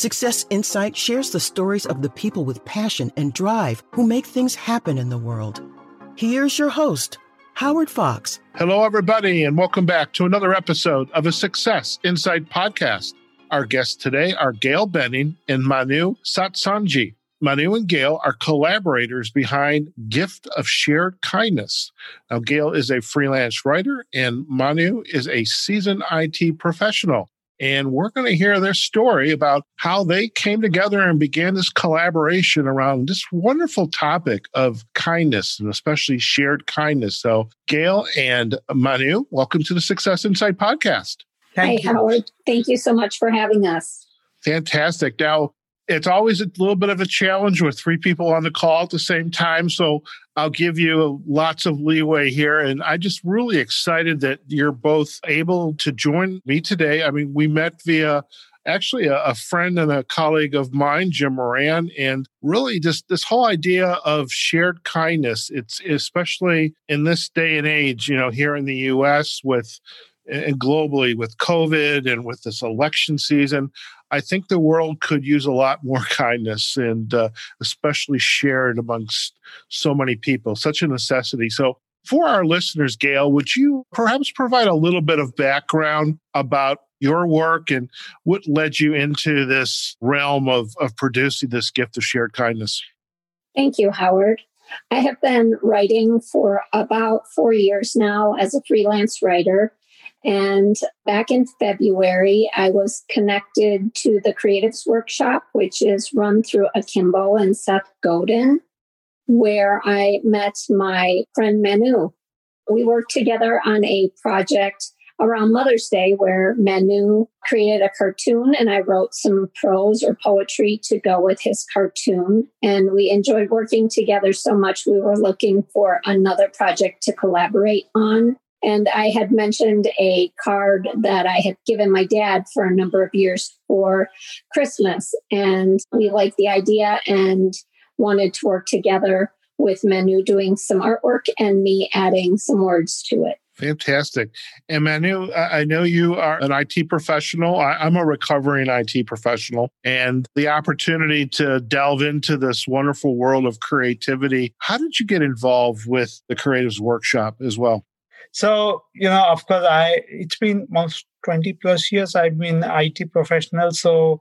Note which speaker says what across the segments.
Speaker 1: Success Insight shares the stories of the people with passion and drive who make things happen in the world. Here's your host, Howard Fox.
Speaker 2: Hello, everybody, and welcome back to another episode of the Success Insight podcast. Our guests today are Gail Benning and Manu Satsangi. Manu and Gail are collaborators behind Gift of Shared Kindness. Now, Gail is a freelance writer, and Manu is a seasoned IT professional. And we're going to hear their story about how they came together and began this collaboration around this wonderful topic of kindness and especially shared kindness. So, Gail and Manu, welcome to the Success Insight podcast.
Speaker 3: Thank Hi, you. Howard. Thank you so much for having us.
Speaker 2: Fantastic. Now, it's always a little bit of a challenge with three people on the call at the same time. So I'll give you lots of leeway here. And I'm just really excited that you're both able to join me today. I mean, we met via actually a, a, friend and a colleague of mine, Jim Moran, and really just this whole idea of shared kindness. It's especially in this day and age, you know, here in the US with and globally with COVID and with this election season, I think the world could use a lot more kindness and uh, especially shared amongst so many people, such a necessity. So, for our listeners, Gail, would you perhaps provide a little bit of background about your work and what led you into this realm of, of producing this gift of shared kindness?
Speaker 3: Thank you, Howard. I have been writing for about four years now as a freelance writer. And back in February, I was connected to the Creatives Workshop, which is run through Akimbo and Seth Godin, where I met my friend Manu. We worked together on a project around Mother's Day where Manu created a cartoon and I wrote some prose or poetry to go with his cartoon. And we enjoyed working together so much, we were looking for another project to collaborate on. And I had mentioned a card that I had given my dad for a number of years for Christmas. And we liked the idea and wanted to work together with Manu doing some artwork and me adding some words to it.
Speaker 2: Fantastic. And Manu, I know you are an IT professional. I'm a recovering IT professional. And the opportunity to delve into this wonderful world of creativity, how did you get involved with the Creatives Workshop as well?
Speaker 4: So, you know, of course, I it's been almost 20 plus years I've been IT professional. So,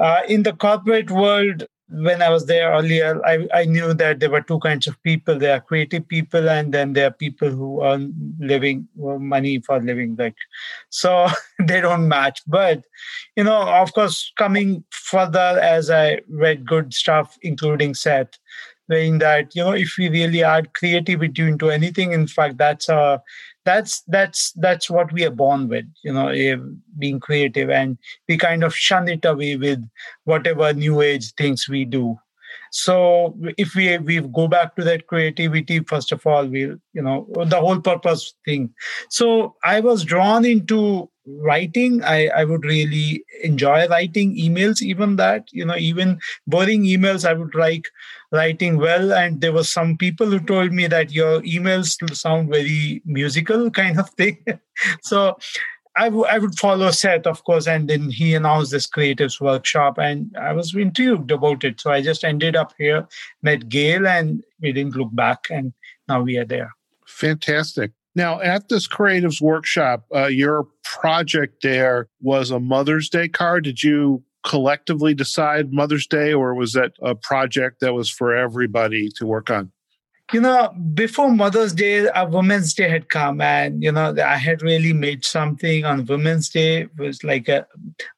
Speaker 4: uh, in the corporate world, when I was there earlier, I, I knew that there were two kinds of people. There are creative people, and then there are people who earn living money for living. Like, so they don't match. But you know, of course, coming further as I read good stuff, including Seth, saying that you know if we really add creativity into anything in fact that's uh that's that's that's what we are born with you know eh, being creative. And we kind of shun it away with whatever new age things we do. So if we we go back to that creativity first of all we'll you know the whole purpose thing. So i was drawn into writing i i would really enjoy writing emails even that you know even boring emails i would like writing well and there were some people who told me that your emails sound very musical kind of thing so I, w- I would follow Seth, of course, and then he announced this creatives workshop, and I was intrigued about it. So I just ended up here, met Gail, and we didn't look back, and now we are there.
Speaker 2: Fantastic. Now, at this creatives workshop, uh, your project there was a Mother's Day card. Did you collectively decide Mother's Day, or was that a project that was for everybody to work on?
Speaker 4: You know, before Mother's Day, a Women's Day had come, and you know, I had really made something on Women's Day. It was like a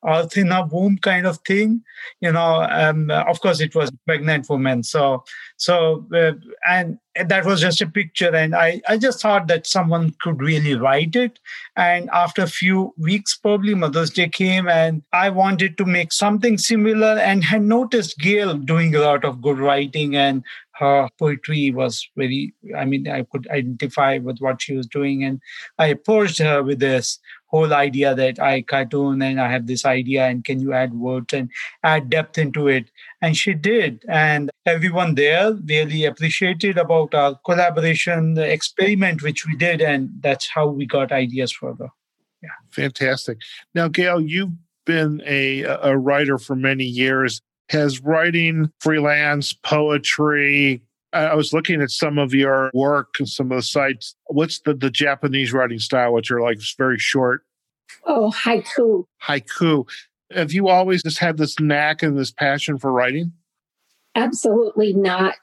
Speaker 4: earth in a womb kind of thing, you know. Um, of course, it was pregnant woman. So, so, uh, and that was just a picture, and I, I just thought that someone could really write it. And after a few weeks, probably Mother's Day came, and I wanted to make something similar, and had noticed Gail doing a lot of good writing and her poetry was very i mean i could identify with what she was doing and i approached her with this whole idea that i cartoon and i have this idea and can you add words and add depth into it? And she did and everyone there really appreciated about our collaboration the experiment which we did and that's how we got ideas further.
Speaker 2: Yeah. Fantastic. Now gail you've been a, a writer for many years. Has writing, freelance, poetry, I was looking at some of your work and some of the sites. What's the, the Japanese writing style, which are like very short?
Speaker 3: Oh, haiku.
Speaker 2: Haiku. Have you always just had this knack and this passion for writing?
Speaker 3: Absolutely not.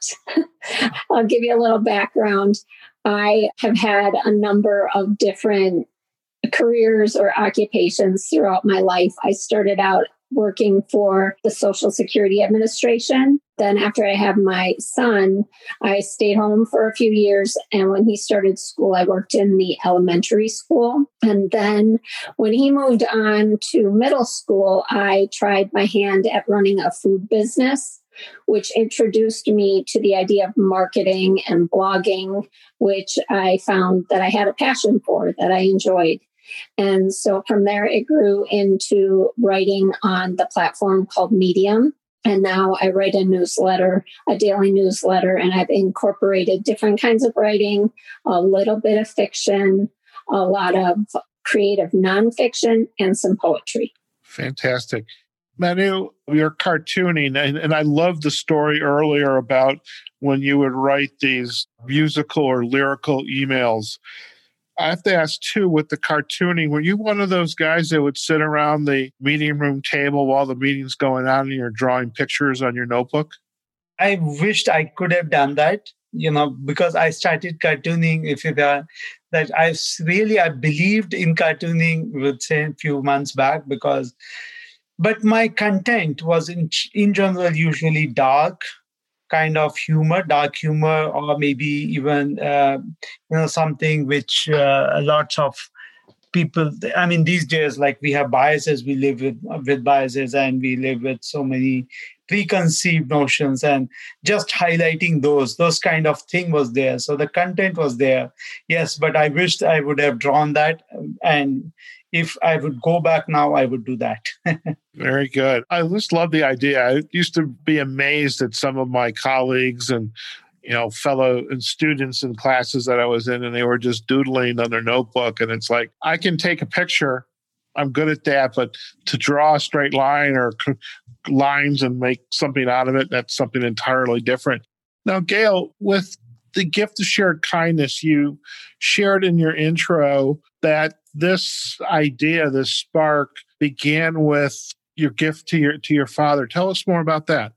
Speaker 3: I'll give you a little background. I have had a number of different careers or occupations throughout my life. I started out working for the Social Security Administration. Then, after I had my son, I stayed home for a few years. And when he started school, I worked in the elementary school. And then, when he moved on to middle school, I tried my hand at running a food business. Which introduced me to the idea of marketing and blogging, which I found that I had a passion for, that I enjoyed. And so from there, it grew into writing on the platform called Medium. And now I write a newsletter, a daily newsletter, and I've incorporated different kinds of writing, a little bit of fiction, a lot of creative nonfiction, and some poetry.
Speaker 2: Fantastic. Manu, you're cartooning, and, and I love the story earlier about when you would write these musical or lyrical emails. I have to ask too with the cartooning, were you one of those guys that would sit around the meeting room table while the meeting's going on and you're drawing pictures on your notebook?
Speaker 4: I wished I could have done that, you know, because I started cartooning, if you that I really I believed in cartooning with say a few months back because but my content was in in general usually dark kind of humor, dark humor, or maybe even uh, you know something which uh, lots of people. I mean, these days, like we have biases, we live with with biases, and we live with so many preconceived notions, and just highlighting those, those kind of thing was there. So the content was there, yes, but I wished I would have drawn that and if I would go back now, I would do that.
Speaker 2: Very good. I just love the idea. I used to be amazed at some of my colleagues and you know fellow and students in classes that I was in, and they were just doodling on their notebook. And it's like I can take a picture. I'm good at that, but to draw a straight line or lines and make something out of it, that's something entirely different. Now, Gail, with the gift of shared kindness, you shared in your intro that this idea, this spark, began with your gift to your to your father. Tell us more about that.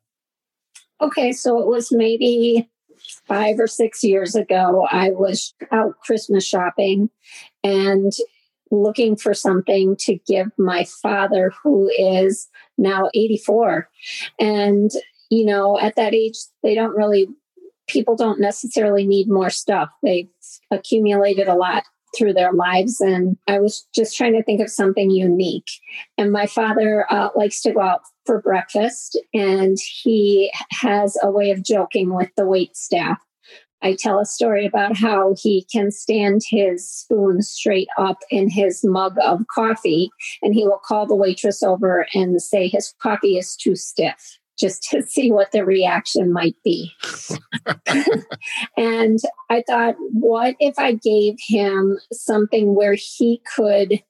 Speaker 3: Okay, so it was maybe five or six years ago. I was out Christmas shopping and looking for something to give my father, who is now 84. And, you know, at that age, they don't really, people don't necessarily need more stuff. They've accumulated a lot through their lives. And I was just trying to think of something unique. And my father uh, likes to go out for breakfast, and he has a way of joking with the wait staff. I tell a story about how he can stand his spoon straight up in his mug of coffee, and he will call the waitress over and say his coffee is too stiff just to see what the reaction might be. and I thought, what if I gave him something where he could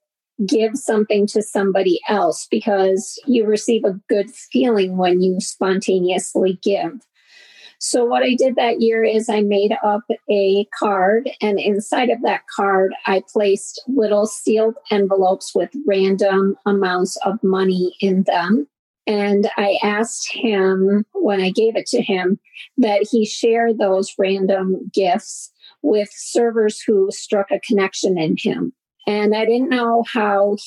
Speaker 3: give something to somebody else because you receive a good feeling when you spontaneously give. So, what I did that year is I made up a card, and inside of that card, I placed little sealed envelopes with random amounts of money in them. And I asked him when I gave it to him that he share those random gifts with servers who struck a connection in him. And I didn't know how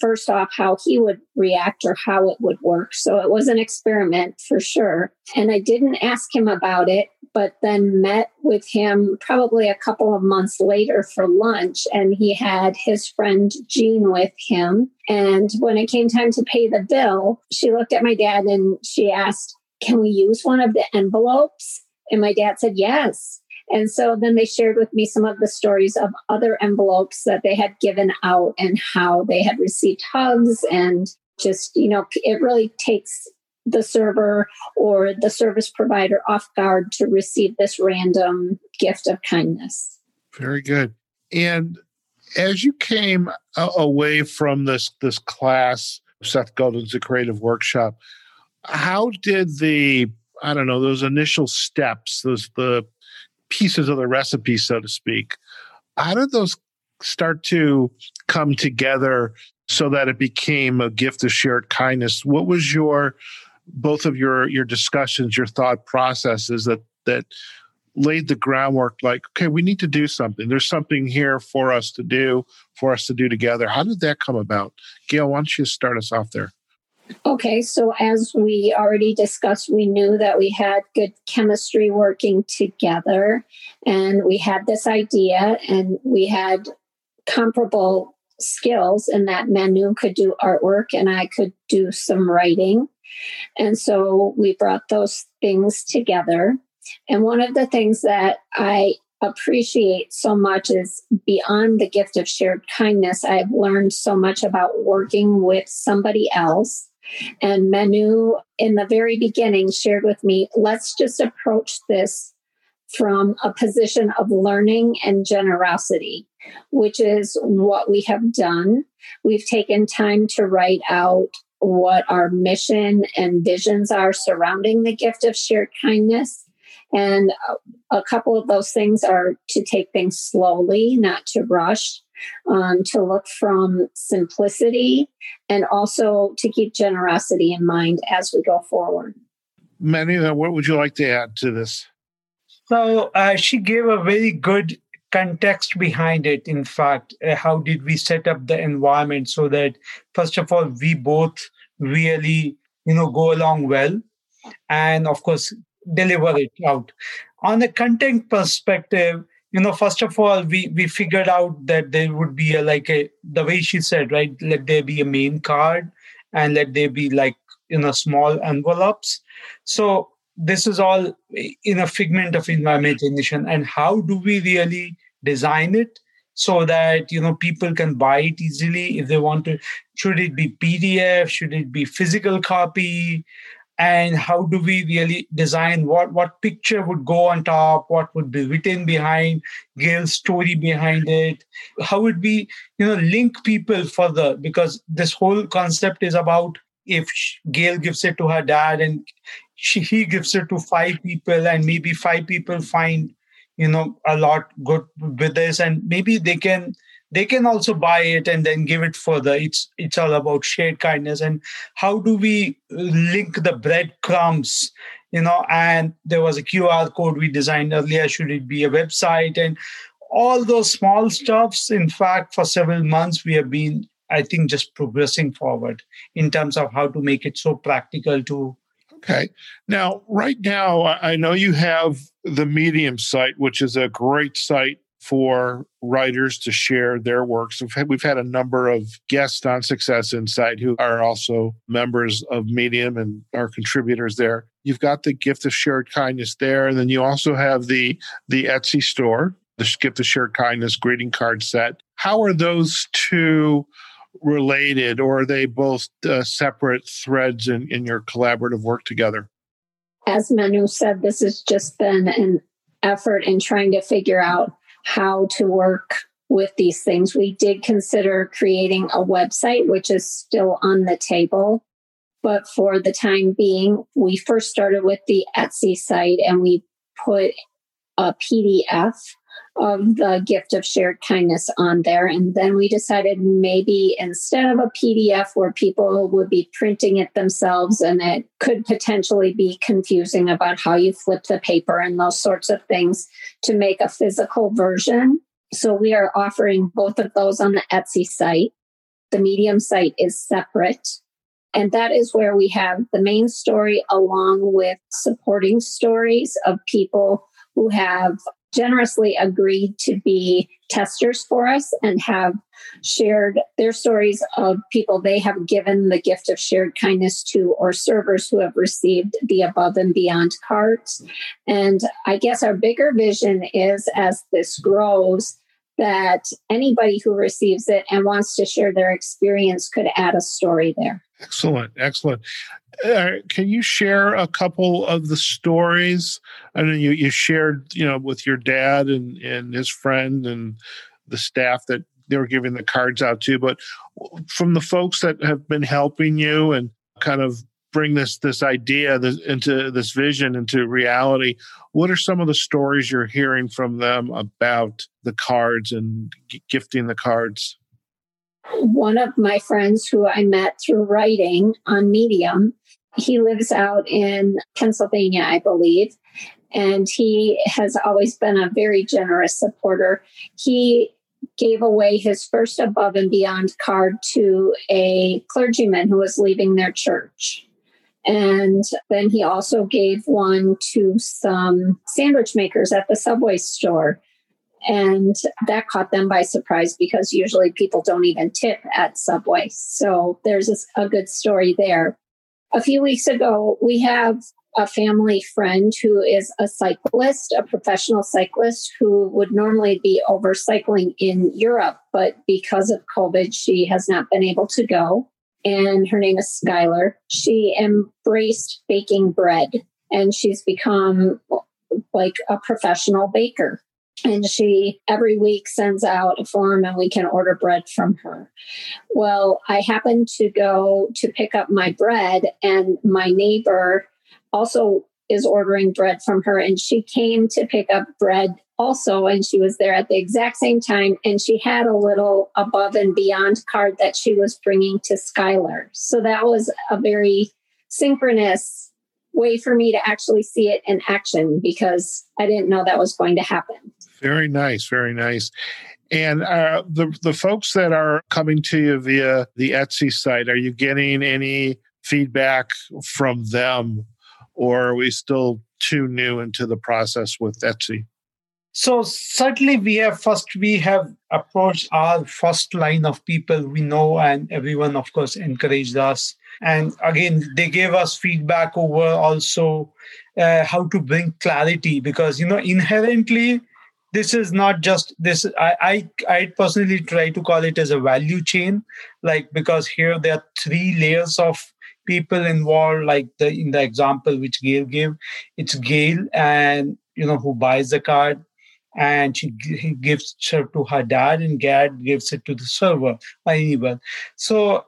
Speaker 3: first off how he would react or how it would work. So it was an experiment for sure. And I didn't ask him about it, but then met with him probably a couple of months later for lunch. And he had his friend Jean with him. And when it came time to pay the bill, she looked at my dad and she asked, Can we use one of the envelopes? And my dad said, Yes. And so then they shared with me some of the stories of other envelopes that they had given out and how they had received hugs and just, you know, it really takes the server or the service provider off guard to receive this random gift of kindness.
Speaker 2: Very good. And as you came away from this this class Seth Godin's The Creative Workshop. How did the, I don't know, those initial steps, those the pieces of the recipe, so to speak, how did those start to come together so that it became a gift of shared kindness? What was your both of your your discussions, your thought processes that that laid the groundwork like okay we need to do something. There's something here for us to do for us to do together. How did that come about? Gail why don't you start us off there
Speaker 3: okay so as we already discussed we knew that we had good chemistry working together and we had this idea and we had comparable skills in that manu could do artwork and i could do some writing and so we brought those things together and one of the things that I appreciate so much is beyond the gift of shared kindness, I've learned so much about working with somebody else. And Manu, in the very beginning, shared with me let's just approach this from a position of learning and generosity, which is what we have done. We've taken time to write out what our mission and visions are surrounding the gift of shared kindness. And a couple of those things are to take things slowly, not to rush, um, to look from simplicity, and also to keep generosity in mind as we go forward.
Speaker 2: Manu, what would you like to add to this?
Speaker 4: So uh, she gave a very good context behind it. In fact, uh, how did we set up the environment so that, first of all, we both really, you know, go along well, and of course, deliver it out. On a content perspective, you know, first of all, we we figured out that there would be a like a the way she said, right? Let there be a main card and let there be like you know small envelopes. So this is all in a figment of imagination. And how do we really design it? so that you know people can buy it easily if they want to should it be pdf should it be physical copy and how do we really design? What what picture would go on top? What would be written behind? Gail's story behind it? How would we you know link people further? Because this whole concept is about if gail gives it to her dad and she, he gives it to five people and maybe five people find you know a lot good with this. And maybe they can they can also buy it and then give it further. It's it's all about shared kindness. And how do we link the breadcrumbs you know and there was a qr code we designed earlier should it be a website? And all those small stuffs in fact for several months we have been i think just progressing forward in terms of how to make it so practical to
Speaker 2: Okay. Now, right now, I know you have the Medium site, which is a great site for writers to share their works. We've had, we've had a number of guests on Success Insight who are also members of Medium and are contributors there. You've got the gift of shared kindness there, and then you also have the the Etsy store, the gift of shared kindness greeting card set. How are those two related, or are they both uh, separate threads in, in your collaborative work together?
Speaker 3: As Manu said, this has just been an effort in trying to figure out how to work with these things. We did consider creating a website, which is still on the table. But for the time being, we first started with the Etsy site and we put a PDF of the gift of shared kindness on there. And then we decided maybe instead of a PDF where people would be printing it themselves and it could potentially be confusing about how you flip the paper and those sorts of things, to make a physical version. So we are offering both of those on the Etsy site. The Medium site is separate. And that is where we have the main story along with supporting stories of people who have generously agreed to be testers for us and have shared their stories of people they have given the gift of shared kindness to or servers who have received the above and beyond cards. And I guess our bigger vision is as this grows, that anybody who receives it and wants to share their experience could add a story there.
Speaker 2: Excellent, excellent. Uh, can you share a couple of the stories? I know you, you shared, you know, with your dad and, and his friend and the staff that they were giving the cards out to. But from the folks that have been helping you and kind of bring this this idea this, into this vision into reality what are some of the stories you're hearing from them about the cards and g- gifting the cards?
Speaker 3: One of my friends who i met through writing on medium he lives out in pennsylvania i believe and he has always been a very generous supporter. He gave away his first above and beyond card to a clergyman who was leaving their church and then he also gave one to some sandwich makers at the Subway store. And that caught them by surprise because usually people don't even tip at Subway. So there's a, good story there. A few weeks ago, we have a family friend who is a cyclist, a professional cyclist who would normally be over cycling in Europe, but because of COVID, she has not been able to go and her name is Skylar. She embraced baking bread and she's become like a professional baker. And she every week sends out a form and we can order bread from her. Well, I happened to go to pick up my bread, and my neighbor also is ordering bread from her. And she came to pick up bread also, and she was there at the exact same time. And she had a little above and beyond card that she was bringing to Skylar. So that was a very synchronous way for me to actually see it in action because I didn't know that was going to happen.
Speaker 2: Very nice, very nice. And uh, the the folks that are coming to you via the Etsy site, are you getting any feedback from them, or are we still too new into the process with Etsy?
Speaker 4: So certainly we have first we have approached our first line of people we know and everyone of course encouraged us and again they gave us feedback over also uh, how to bring clarity because you know inherently this is not just this I, I i personally try to call it as a value chain like because here there are three layers of people involved like the in the example which gail gave it's gail and you know who buys the card and she he gives it to her dad and dad gives it to the server or so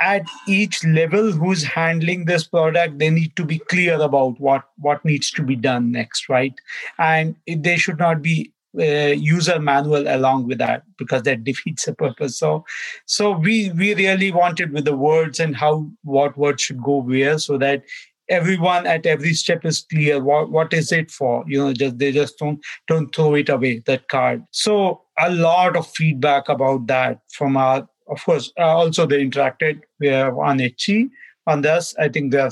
Speaker 4: at each level who's handling this product they need to be clear about what what needs to be done next right? And they should not be uh, user manual along with that because that defeats the purpose. So so we we really wanted with the words and how what words should go where so that everyone at every step is clear what, what is it for you know just they just don't don't throw it away that card. So a lot of feedback about that from our of course uh, also they interacted we have on Etsy on this. I think there are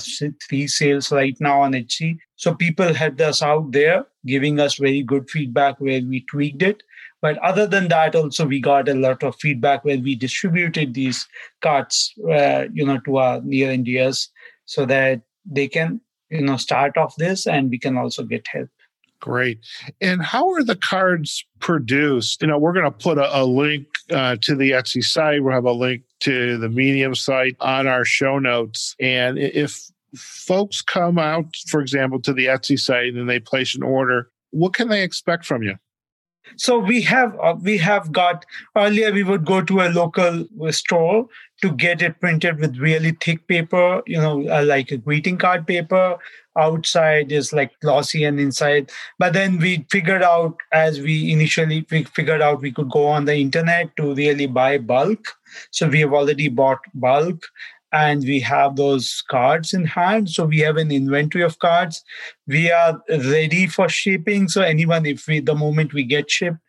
Speaker 4: three sales right now on Etsy so people had us out there giving us very good feedback where we tweaked it. But other than that also we got a lot of feedback where we distributed these cards uh, you know to our near and so that they can you know start off this and we can also get help.
Speaker 2: Great. And how are the cards produced? You know we're going to put a, a link uh, to the etsy site. We'll have a link to the medium site on our show notes. And if folks come out for example to the etsy site and they place an order what can they expect from you?
Speaker 4: So we have uh, we have got earlier we would go to a local store to get it printed with really thick paper you know uh, like a greeting card paper. Outside is like glossy and inside. But then we figured out as we initially we figured out we could go on the internet to really buy bulk. So we have already bought bulk and we have those cards in hand. So we have an inventory of cards. We are ready for shipping. So anyone if we the moment we get shipped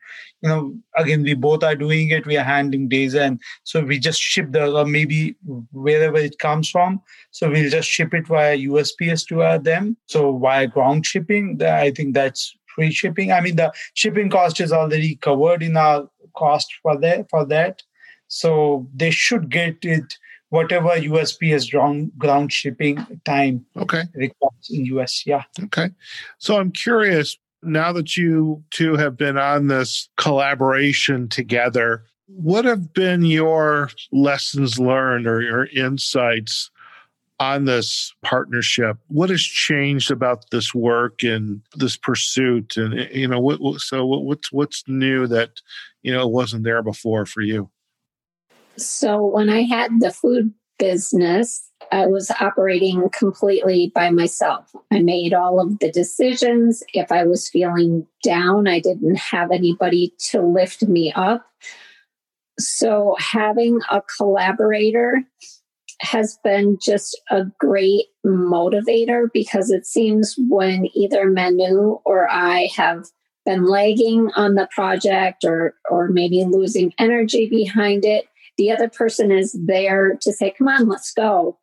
Speaker 4: you know again we both are doing it. We are handling days and so we just ship the or maybe wherever it comes from. So we'll just ship it via usps to them. So via ground shipping i think that's free shipping. I mean the shipping cost is already covered in our cost for that for that. So they should get it whatever USP USPS ground ground shipping time
Speaker 2: okay
Speaker 4: requires in US. Yeah.
Speaker 2: Okay. So I'm curious now that you two have been on this collaboration together, what have been your lessons learned or your insights on this partnership, what has changed about this work and this pursuit? And you know, what, so what's what's new that you know wasn't there before for you?
Speaker 3: So when I had the food business, I was operating completely by myself. I made all of the decisions. If I was feeling down, I didn't have anybody to lift me up. So having a collaborator has been just a great motivator because it seems when either Manu or I have been lagging on the project or or maybe losing energy behind it, the other person is there to say, "Come on, let's go."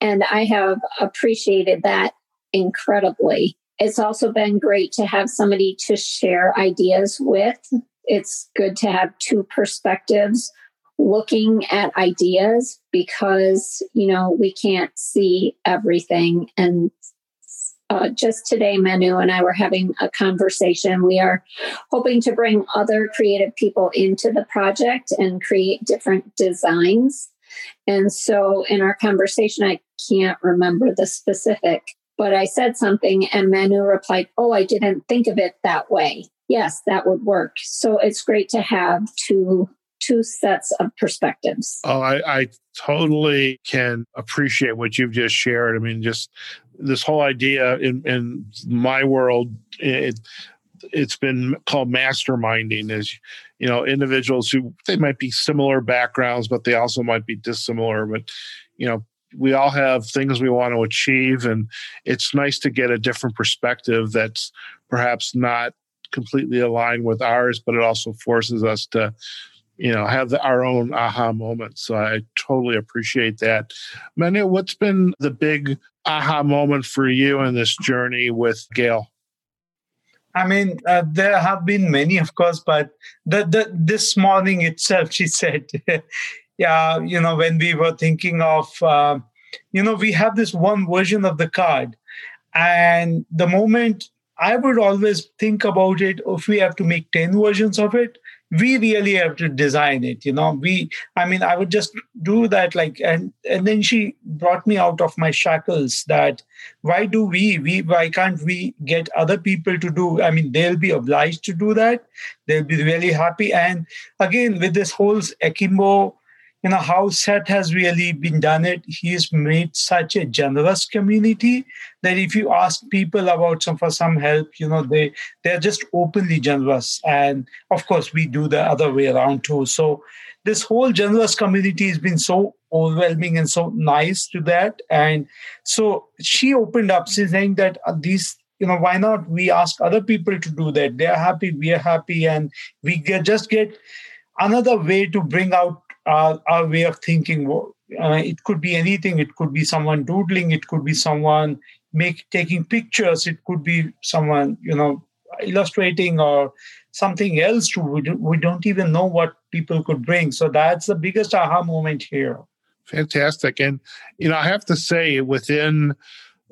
Speaker 3: And I have appreciated that incredibly. It's also been great to have somebody to share ideas with. It's good to have two perspectives looking at ideas because you know we can't see everything and uh, just today manu and i were having a conversation we are hoping to bring other creative people into the project and create different designs and so in our conversation i can't remember the specific but i said something and manu replied oh i didn't think of it that way yes that would work so it's great to have two two sets of perspectives.
Speaker 2: Oh, I, I totally can appreciate what you've just shared. I mean, just this whole idea in, in my world, it, it's been called masterminding is you know individuals who they might be similar backgrounds but they also might be dissimilar but you know we all have things we want to achieve and it's nice to get a different perspective that's perhaps not completely aligned with ours but it also forces us to you know have the, our own aha moments. So i totally appreciate that. Manu what's been the big aha moment for you in this journey with gail?
Speaker 4: I mean, uh, there have been many, of course, but the, the this morning itself, she said, "Yeah, you know, when we were thinking of, uh, you know, we have this one version of the card, and the moment I would always think about it, if we have to make ten versions of it, we really have to design it you know. We i mean i would just do that like and and then she brought me out of my shackles that why do we we why can't we get other people to do i mean they'll be obliged to do that. They'll be really happy. And again with this whole akimbo you know how Seth has really been done it. He's made such a generous community that if you ask people about some for some help, you know they they're just openly generous. And of course, we do the other way around too. So this whole generous community has been so overwhelming and so nice to that. And so she opened up saying that uh, these you know why not we ask other people to do that they're happy we are happy and we get, just get another way to bring out our, our way of thinking. Uh, it could be anything. It could be someone doodling. It could be someone make taking pictures. It could be someone you know illustrating or something else. We, do, we don't even know what people could bring. So that's the biggest aha moment here.
Speaker 2: Fantastic, and you know I have to say within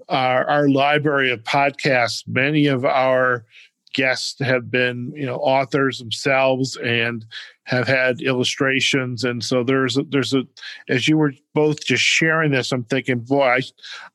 Speaker 2: our, our library of podcasts, many of our guests have been you know authors themselves and have had illustrations. And so there's a, there's a as you were both just sharing this i'm thinking boy I,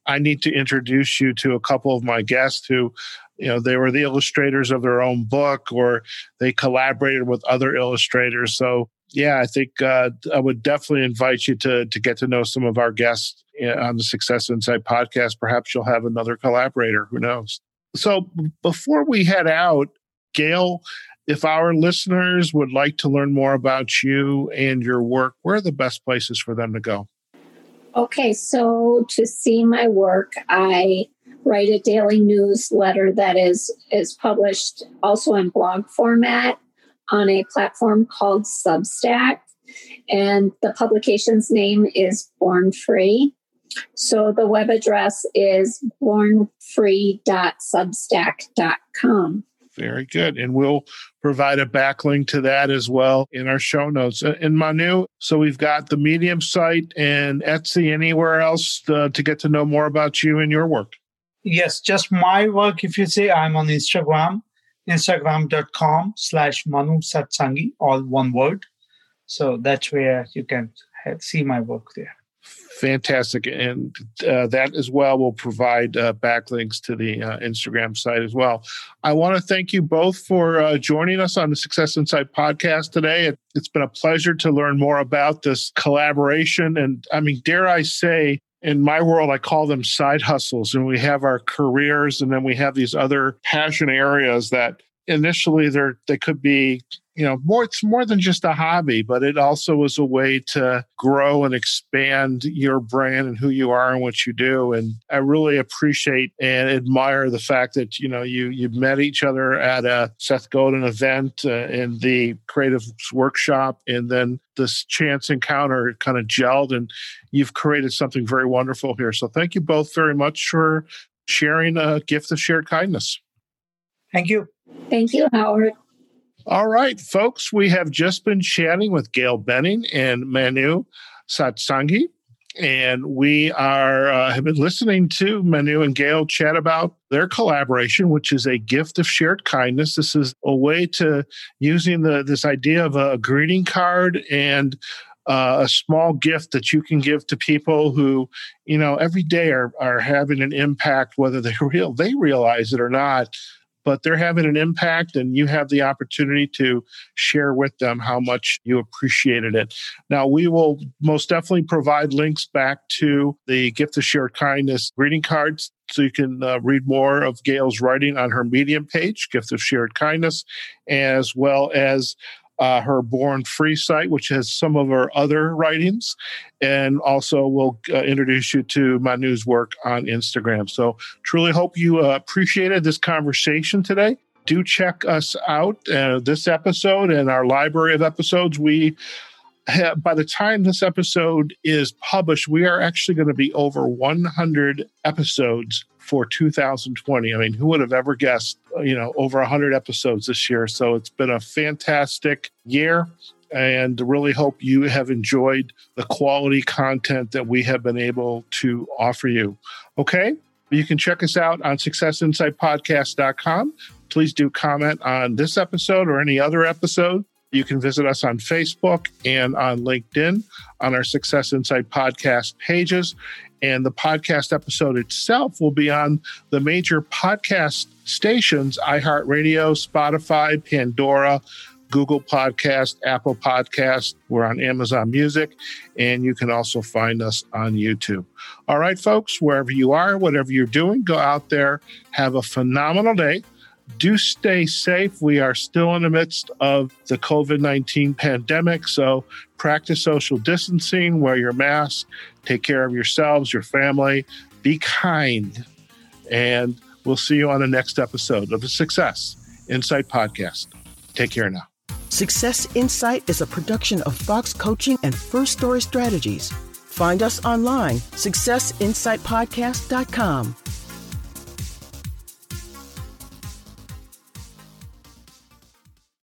Speaker 2: I need to introduce you to a couple of my guests who you know they were the illustrators of their own book or they collaborated with other illustrators. So yeah i think uh, i would definitely invite you to to get to know some of our guests uh, on the success insight podcast. Perhaps you'll have another collaborator. Who knows so before we head out, Gail, if our listeners would like to learn more about you and your work, where are the best places for them to go?
Speaker 3: Okay, so to see my work, I write a daily newsletter that is is published also in blog format on a platform called Substack. And the publication's name is Born Free. So the web address is bornfree.substack.com.
Speaker 2: Very good. And we'll provide a backlink to that as well in our show notes. And Manu, so we've got the Medium site and Etsy. Anywhere else to, to get to know more about you and your work?
Speaker 4: Yes, just my work. If you say I'm on Instagram, instagram.com slash Manu Satsangi, all one word. So that's where you can see my work there.
Speaker 2: Fantastic. And uh, that as well will provide uh, backlinks to the uh, Instagram site as well. I want to thank you both for uh, joining us on the Success Insight podcast today. It, it's been a pleasure to learn more about this collaboration. And I mean, dare I say, in my world, I call them side hustles. And we have our careers, and then we have these other passion areas that initially they're they could be you know more it's more than just a hobby but it also is a way to grow and expand your brand and who you are and what you do. And i really appreciate and admire the fact that you know you you met each other at a seth godin event uh, in the creative workshop and then this chance encounter kind of gelled and you've created something very wonderful here. So thank you both very much for sharing a gift of shared kindness.
Speaker 4: Thank you
Speaker 3: thank you howard
Speaker 2: all right, folks, we have just been chatting with Gail Benning and Manu Satsangi. And we are uh, have been listening to Manu and Gail chat about their collaboration, which is a gift of shared kindness. This is a way to using the this idea of a greeting card and uh, a small gift that you can give to people who, you know, every day are are having an impact, whether they real they realize it or not but they're having an impact and you have the opportunity to share with them how much you appreciated it. Now, we will most definitely provide links back to the Gift of Shared Kindness greeting cards so you can uh, read more of Gail's writing on her Medium page, Gift of Shared Kindness, as well as uh, her Born Free site, which has some of her other writings. And also, we'll uh, introduce you to Manu's work on Instagram. So, truly hope you uh, appreciated this conversation today. Do check us out, uh, this episode and our library of episodes. We have, by the time this episode is published, we are actually going to be over 100 episodes for 2020. I mean, who would have ever guessed, uh, you know, over 100 episodes this year? So it's been a fantastic year and really hope you have enjoyed the quality content that we have been able to offer you. Okay? You can check us out on successinsightpodcast.com. Please do comment on this episode or any other episode. You can visit us on Facebook and on LinkedIn on our Success Insight podcast pages. And the podcast episode itself will be on the major podcast stations iHeartRadio, Spotify, Pandora, Google Podcast, Apple Podcast. We're on Amazon Music, and you can also find us on YouTube. All right, folks, wherever you are, whatever you're doing, go out there, have a phenomenal day do stay safe. We are still in the midst of the COVID 19 pandemic. So practice social distancing, wear your mask, take care of yourselves, your family, be kind. And we'll see you on the next episode of the Success Insight Podcast. Take care now.
Speaker 1: Success Insight is a production of Fox Coaching and First Story Strategies. Find us online, successinsightpodcast.com.